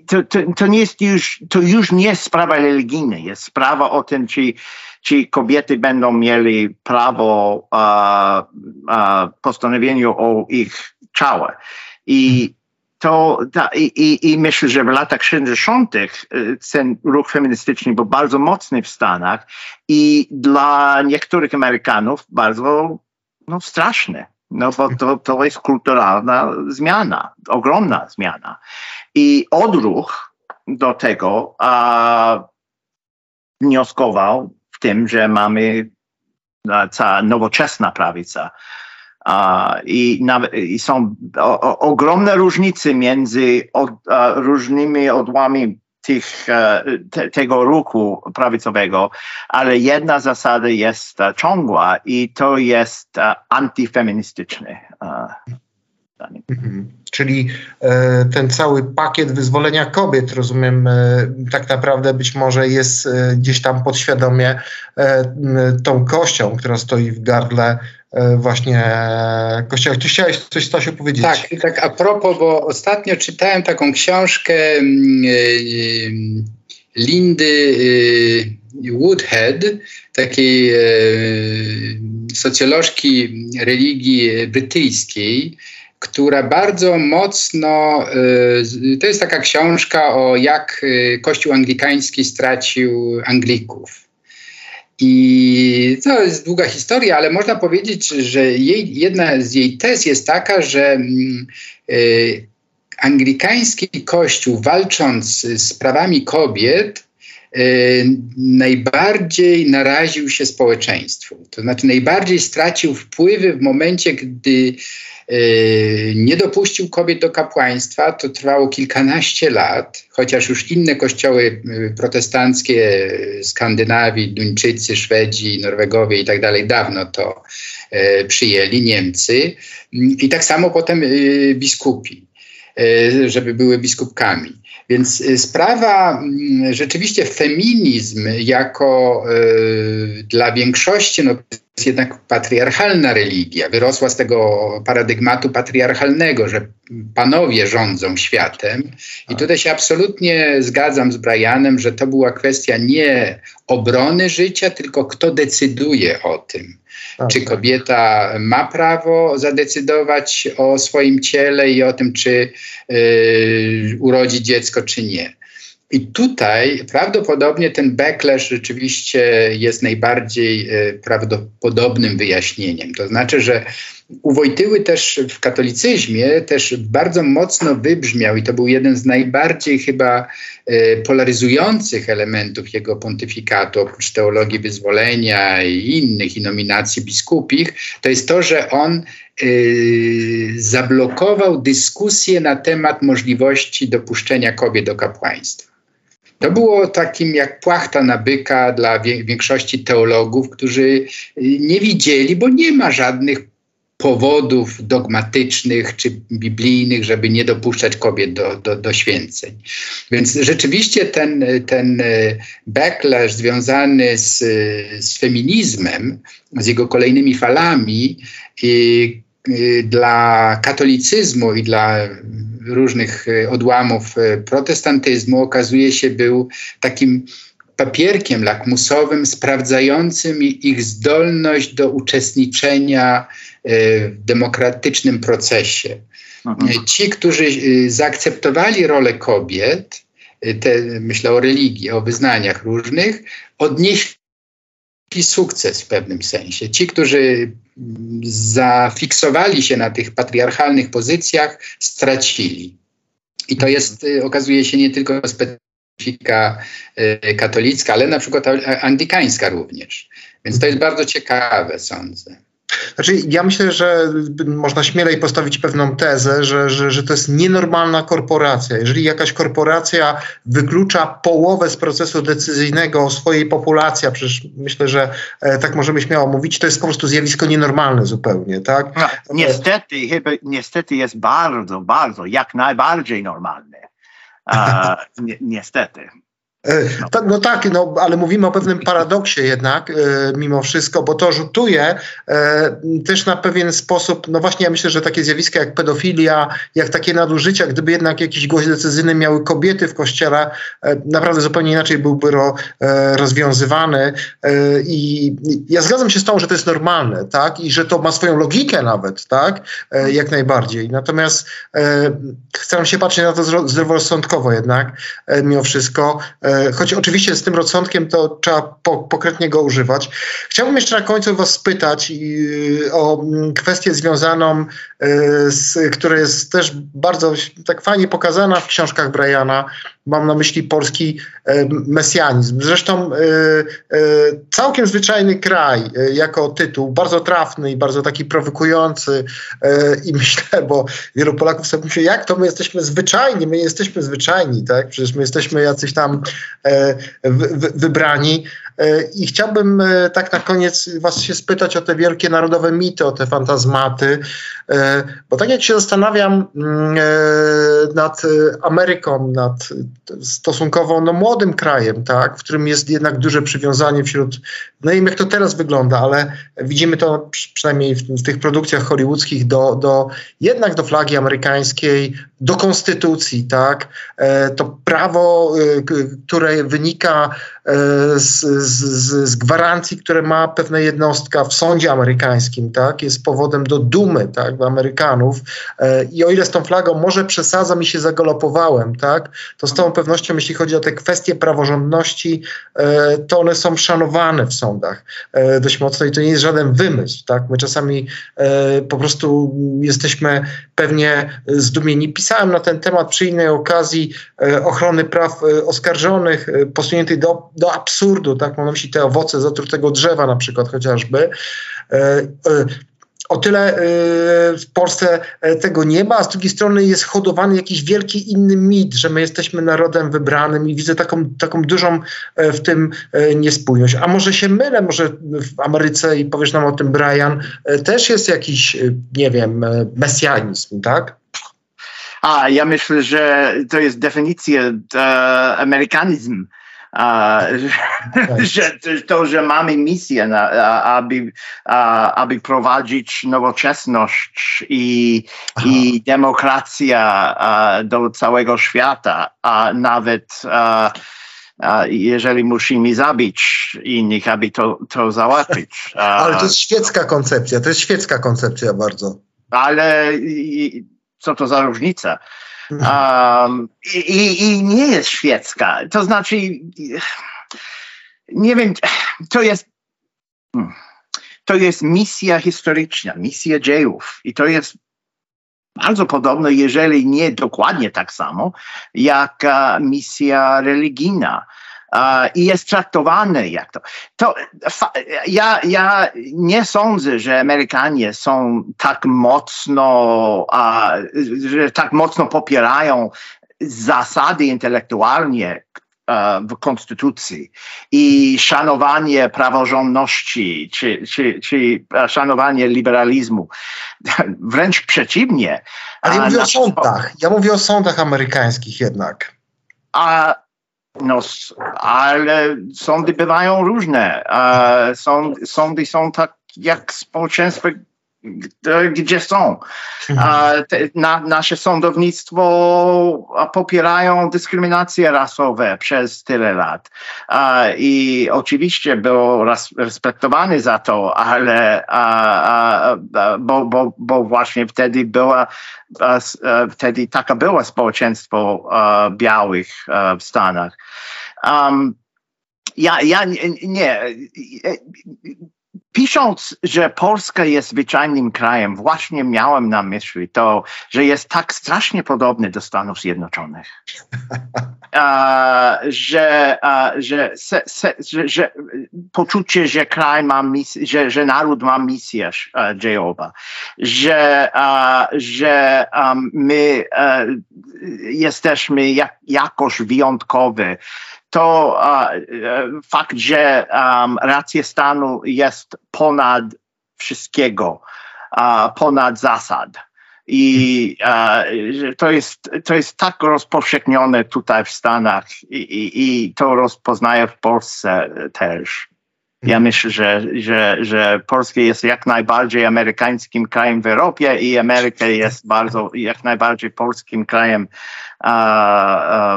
to, to, to, nie jest już, to już nie jest sprawa religijna, jest sprawa o tym, czy, czy kobiety będą mieli prawo uh, postanowienia o ich ciałach. I to, ta, i, i, myślę, że w latach 60. Y, ten ruch feministyczny był bardzo mocny w Stanach i dla niektórych Amerykanów bardzo no, straszny. No bo to, to jest kulturalna zmiana, ogromna zmiana. I odruch do tego a, wnioskował w tym, że mamy ta nowoczesna prawica. A, i, na, i, są o, o, ogromne różnice między od, a, różnymi odłami tych, e, te, tego ruchu prawicowego, ale jedna zasada jest e, ciągła i to jest e, antyfeministyczny. Mhm. Czyli ten cały pakiet wyzwolenia kobiet, rozumiem, tak naprawdę być może jest gdzieś tam podświadomie tą kością, która stoi w gardle właśnie kościoła. Ty chciałeś coś, Stasiu, powiedzieć? Tak, tak a propos, bo ostatnio czytałem taką książkę Lindy Woodhead, takiej socjolożki religii brytyjskiej, która bardzo mocno, to jest taka książka o jak Kościół anglikański stracił Anglików. I to jest długa historia, ale można powiedzieć, że jej, jedna z jej tez jest taka, że mm, y, anglikański kościół walcząc z prawami kobiet, najbardziej naraził się społeczeństwu. To znaczy najbardziej stracił wpływy w momencie, gdy nie dopuścił kobiet do kapłaństwa. To trwało kilkanaście lat, chociaż już inne kościoły yy, protestanckie Skandynawii, Duńczycy, Szwedzi, Norwegowie i tak dalej dawno to yy, przyjęli, Niemcy. I tak samo potem biskupi, żeby były biskupkami. Więc sprawa, mm, rzeczywiście feminizm jako y, dla większości, no jest jednak patriarchalna religia, wyrosła z tego paradygmatu patriarchalnego, że panowie rządzą światem. I tutaj się absolutnie zgadzam z Brianem, że to była kwestia nie obrony życia, tylko kto decyduje o tym. Tak, czy tak. kobieta ma prawo zadecydować o swoim ciele i o tym, czy yy, urodzi dziecko, czy nie. I tutaj prawdopodobnie ten backlash rzeczywiście jest najbardziej e, prawdopodobnym wyjaśnieniem. To znaczy, że u Wojtyły też w katolicyzmie też bardzo mocno wybrzmiał i to był jeden z najbardziej chyba e, polaryzujących elementów jego pontyfikatu, oprócz teologii wyzwolenia i innych, i nominacji biskupich, to jest to, że on e, zablokował dyskusję na temat możliwości dopuszczenia kobiet do kapłaństwa. To było takim jak płachta na byka dla większości teologów, którzy y, nie widzieli, bo nie ma żadnych powodów dogmatycznych czy biblijnych, żeby nie dopuszczać kobiet do, do, do święceń. Więc rzeczywiście ten, ten y, backlash związany z, z feminizmem, z jego kolejnymi falami, i, y, dla katolicyzmu i dla różnych e, odłamów e, protestantyzmu okazuje się był takim papierkiem lakmusowym sprawdzającym ich zdolność do uczestniczenia e, w demokratycznym procesie. Mhm. Ci, którzy zaakceptowali rolę kobiet, te, myślę o religii, o wyznaniach różnych, odnieśli sukces w pewnym sensie. Ci, którzy zafiksowali się na tych patriarchalnych pozycjach, stracili. I to jest, y, okazuje się, nie tylko specyfika y, katolicka, ale na przykład anglikańska również. Więc to jest bardzo ciekawe, sądzę. Znaczy, ja myślę, że można śmielej postawić pewną tezę, że, że, że to jest nienormalna korporacja. Jeżeli jakaś korporacja wyklucza połowę z procesu decyzyjnego swojej populacji, a przecież myślę, że e, tak możemy śmiało mówić, to jest po prostu zjawisko nienormalne zupełnie, tak? No, niestety, chyba, niestety jest bardzo, bardzo, jak najbardziej normalne. Ni niestety. E, no tak, no, ale mówimy o pewnym paradoksie jednak e, mimo wszystko, bo to rzutuje e, też na pewien sposób, no właśnie ja myślę, że takie zjawiska jak pedofilia, jak takie nadużycia, gdyby jednak jakiś głos decyzyjny miały kobiety w kościele, naprawdę zupełnie inaczej byłby ro, rozwiązywany. I ja zgadzam się z tą, że to jest normalne, tak, i że to ma swoją logikę nawet, tak, jak najbardziej. Natomiast chcę się patrzeć na to zdroworozsądkowo jednak, mimo wszystko, choć oczywiście z tym rozsądkiem to trzeba po, pokrętnie go używać. Chciałbym jeszcze na końcu was spytać y, o mm, kwestię związaną, y, która jest też bardzo tak fajnie pokazana w książkach Briana, mam na myśli polski e, mesjanizm. Zresztą e, e, całkiem zwyczajny kraj jako tytuł, bardzo trafny i bardzo taki prowokujący i myślę, bo wielu Polaków sobie myśli, jak to my jesteśmy zwyczajni, my jesteśmy zwyczajni, tak? Przecież my jesteśmy jacyś tam wybrani. I chciałbym tak na koniec was się spytać o te wielkie narodowe mity, o te fantazmaty, bo tak jak się zastanawiam mm, nad Ameryką, nad stosunkowo no, młodym krajem, tak, w którym jest jednak duże przywiązanie wśród, no nie wiem jak to teraz wygląda, ale widzimy to przynajmniej w, w tych produkcjach hollywoodzkich do, do jednak do flagi amerykańskiej, do konstytucji, tak, e, to prawo, e, które wynika e, z, z, z, gwarancji, które ma pewna jednostka w sądzie amerykańskim, tak, jest powodem do dumy, tak, Amerykanów i o ile z tą flagą może przesadzam i się zagalopowałem, tak, to z tą pewnością, jeśli chodzi o te kwestie praworządności, e, to one są szanowane w sądach e, dość mocno i to nie jest żaden wymysł. Tak? My czasami e, po prostu jesteśmy pewnie zdumieni. Pisałem na ten temat przy innej okazji ochrony praw oskarżonych, posuniętej do, do absurdu. Tak? Mam na myśli te owoce zatrutego drzewa na przykład chociażby o tyle y, w Polsce e, tego nie ma, a z drugiej strony jest hodowany jakiś wielki inny mit, że my jesteśmy narodem wybranym i widzę taką, taką dużą e, w tym e, niespójność. A może się mylę, może w Ameryce i powiesz nam o tym Brian, też jest jakiś, nie wiem, mesjanizm, tak? A ja myślę, że to jest definicja amerykanizm że to, że mamy misję, na, aby, aby prowadzić nowoczesność i, i demokrację do całego świata, a nawet jeżeli musimy zabić innych, aby to, to załatwić. Ale to jest świecka koncepcja, to jest świecka koncepcja bardzo. Ale co to za różnica? Um, i, I nie jest świecka. To znaczy, nie wiem, to jest. Hmm, to jest misja historyczna, misja dziejów i to jest bardzo podobne, jeżeli nie dokładnie tak samo, jak misja religijna i jest traktowany jak to. to ja, ja nie sądzę, że Amerykanie są tak mocno, że tak mocno popierają zasady intelektualnie w konstytucji i szanowanie praworządności, czy, czy, czy szanowanie liberalizmu. Wręcz przeciwnie. Ale ja mówię o sądach. Ja mówię o sądach amerykańskich jednak. A no, ale sądy bywają różne. Sąd, sądy są tak jak społeczeństwo gdzie są. Na, nasze sądownictwo popierają dyskryminacje rasowe przez tyle lat. I oczywiście był respektowany za to, ale bo, bo, bo właśnie wtedy była wtedy taka było społeczeństwo białych w Stanach. Um, ja, ja nie, nie pisząc, że Polska jest zwyczajnym krajem, właśnie miałem na myśli to, że jest tak strasznie podobny do Stanów Zjednoczonych. że, że, se, se, że, że, poczucie, że kraj ma misję, że, że naród ma misję dziejowa, że, że my jesteśmy jak, jakoś wyjątkowi, to uh, fakt, że um, racja stanu jest ponad wszystkiego, ponad zasad. I to, jest, to jest tak rozpowszechnione tutaj w Stanach i, i, i to rozpoznaję w Polsce też. Ja mhm. myślę, że, że, że Polska jest jak najbardziej amerykańskim krajem w Europie i Ameryka jest bardzo, jak najbardziej polskim krajem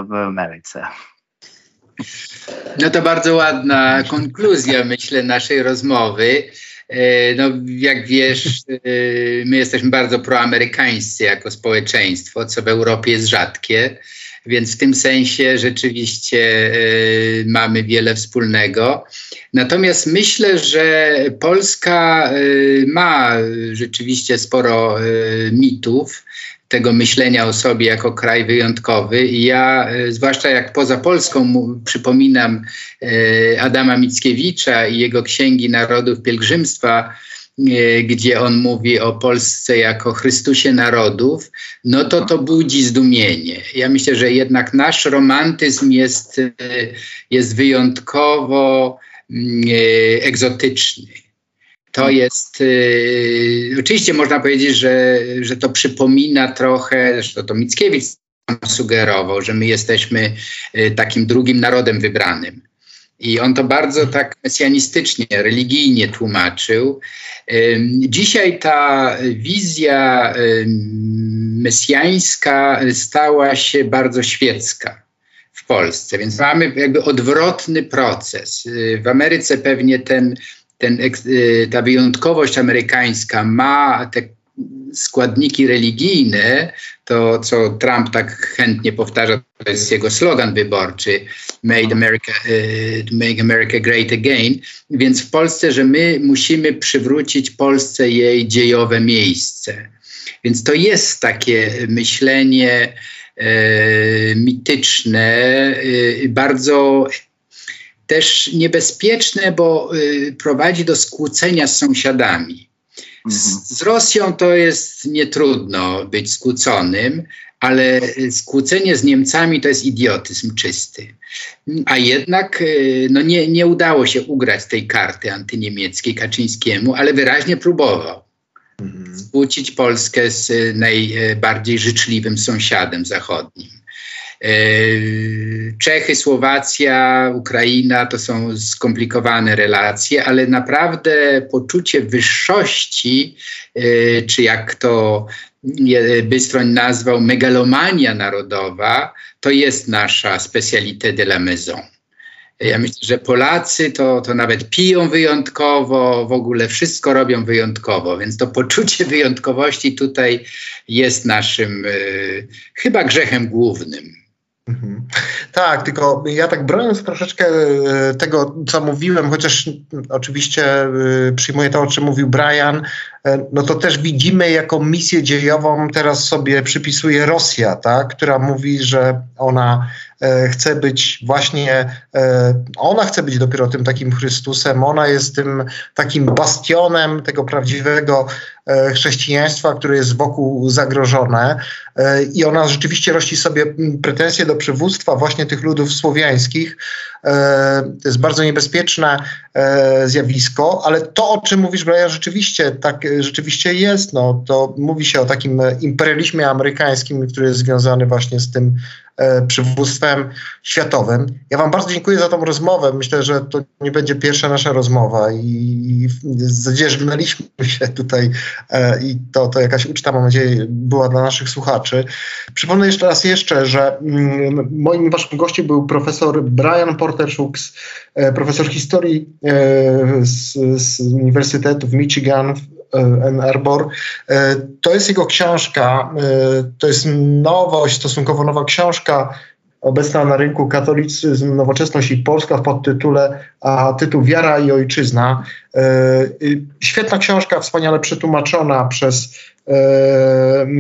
w Ameryce. No to bardzo ładna konkluzja, myślę, naszej rozmowy. E, no, jak wiesz, e, my jesteśmy bardzo proamerykańscy jako społeczeństwo, co w Europie jest rzadkie, więc w tym sensie rzeczywiście e, mamy wiele wspólnego. Natomiast myślę, że Polska ma rzeczywiście sporo mitów tego myślenia o sobie jako kraj wyjątkowy. I ja, e, zwłaszcza jak poza Polską, przypominam e, Adama Mickiewicza i jego księgi Narodów Pielgrzymstwa, e, gdzie on mówi o Polsce jako Chrystusie Narodów, no to to budzi zdumienie. Ja myślę, że jednak nasz romantyzm jest, jest wyjątkowo mm, egzotyczny to jest, y, oczywiście można powiedzieć, że, że to przypomina trochę, zresztą to Mickiewicz sugerował, że my jesteśmy y, takim drugim narodem wybranym. I on to bardzo tak mesjanistycznie, religijnie tłumaczył. Dzisiaj ta wizja mesjańska stała się bardzo świecka w Polsce, więc mamy jakby odwrotny proces. Y, w Ameryce pewnie ten ten, y, ta wyjątkowość amerykańska ma te składniki religijne, to co Trump tak chętnie powtarza, to jest jego slogan wyborczy, Make America, uh, make America Great Again, więc w Polsce, że my musimy przywrócić Polsce jej dziejowe miejsce. Więc to jest takie myślenie e, mityczne, e, bardzo też niebezpieczne, bo y, prowadzi do skłócenia z sąsiadami. Z, mhm. z Rosją to jest nietrudno być skłóconym, ale skłócenie z Niemcami to jest idiotyzm czysty. A jednak y, no nie, nie udało się ugrać tej karty antyniemieckiej Kaczyńskiemu, ale wyraźnie próbował mhm. skłócić Polskę z najbardziej życzliwym sąsiadem zachodnim. E, Czechy, Słowacja, Ukraina to są skomplikowane relacje, ale naprawdę poczucie wyższości, e, czy jak to Bystroń nazwał megalomania narodowa, to jest nasza specalité de la maison. Ja myślę, że Polacy to, to nawet piją wyjątkowo, w ogóle wszystko robią wyjątkowo, więc to poczucie wyjątkowości tutaj jest naszym y, chyba grzechem głównym. Mhm. Tak, tylko ja tak broniąc troszeczkę e, tego, co mówiłem, chociaż oczywiście e, przyjmuję to, o czym mówił Brian, no to też widzimy, jaką misję dziejową teraz sobie przypisuje Rosja, tak? która mówi, że ona chce być właśnie, ona chce być dopiero tym takim Chrystusem, ona jest tym takim bastionem tego prawdziwego chrześcijaństwa, które jest wokół zagrożone i ona rzeczywiście rości sobie pretensje do przywództwa właśnie tych ludów słowiańskich. E, to jest bardzo niebezpieczne e, zjawisko, ale to, o czym mówisz, Brian, rzeczywiście tak rzeczywiście jest. No, to mówi się o takim imperializmie amerykańskim, który jest związany właśnie z tym E, przywództwem światowym. Ja Wam bardzo dziękuję za tą rozmowę. Myślę, że to nie będzie pierwsza nasza rozmowa i zadzierzgnęliśmy się tutaj e, i to, to jakaś uczta, mam nadzieję, była dla naszych słuchaczy. Przypomnę jeszcze raz jeszcze, że mm, moim waszym gościem był profesor Brian Porter-Shooks, e, profesor historii z, z Uniwersytetu w Michigan Ann Arbor. E, to jest jego książka, e, to jest nowość, stosunkowo nowa książka, obecna na rynku katolicyzm, nowoczesność i Polska w podtytule, a tytuł Wiara i Ojczyzna. E, świetna książka, wspaniale przetłumaczona przez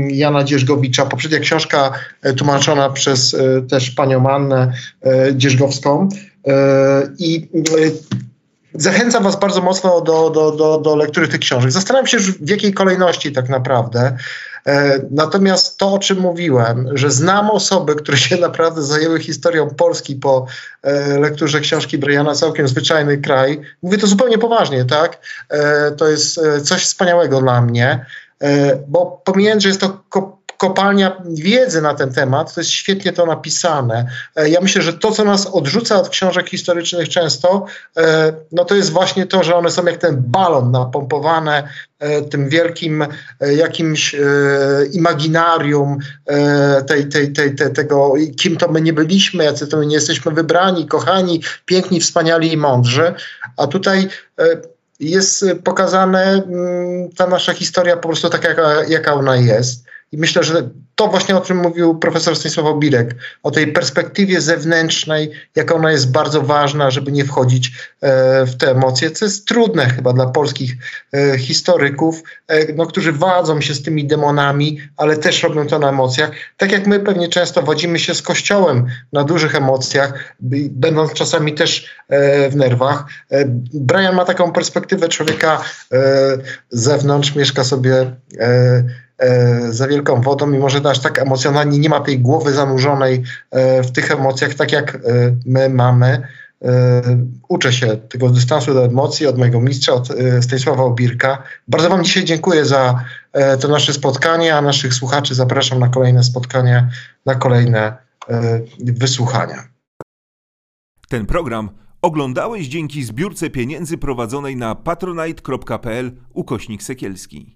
Jana Dzierzgowicza. Poprzednia książka tłumaczona przez też panią Annę Dzierzgowską. I Zachęcam Was bardzo mocno do, do, do, do lektury tych książek. Zastanawiam się, w jakiej kolejności tak naprawdę. E, natomiast to, o czym mówiłem, że znam osoby, które się naprawdę zajęły historią Polski po e, lekturze książki Briana Całkiem Zwyczajny Kraj, mówię to zupełnie poważnie, tak? E, to jest coś wspaniałego dla mnie, bo pomijając, że jest to kopalnia wiedzy na ten temat, to jest świetnie to napisane. E, ja myślę, że to, co nas odrzuca od książek historycznych często, e, no to jest właśnie to, że one są jak ten balon napompowane e, tym wielkim jakimś imaginarium tej, tej, tej, tej, tego, kim to my nie byliśmy, jacy to my nie jesteśmy wybrani, kochani, piękni, wspaniali i mądrzy. A tutaj jest pokazane mm, ta nasza historia po prostu jaka, jaka ona jest. I myślę, że to właśnie o czym mówił profesor Stanisław Obirek, o tej perspektywie zewnętrznej, jak ona jest bardzo ważna, żeby nie wchodzić e, w te emocje, co jest trudne chyba dla polskich e, historyków, e, no, którzy wadzą się z tymi demonami, ale też robią to na emocjach. Tak jak my pewnie często wodzimy się z Kościołem na dużych emocjach, będąc czasami też w nerwach. Brian ma taką perspektywę człowieka z zewnątrz, mieszka sobie za wielką wodą i może aż tak emocjonalnie nie ma tej głowy zanurzonej e, w tych emocjach, tak jak e, my mamy. Uczę się tego dystansu do emocji od mojego mistrza, od Stanisława Obirka. Bardzo Wam dzisiaj dziękuję za to nasze spotkanie, a naszych słuchaczy zapraszam na kolejne spotkania, na kolejne wysłuchania. Ten program oglądałeś dzięki zbiórce pieniędzy prowadzonej na patronite.pl ukośnik sekielski.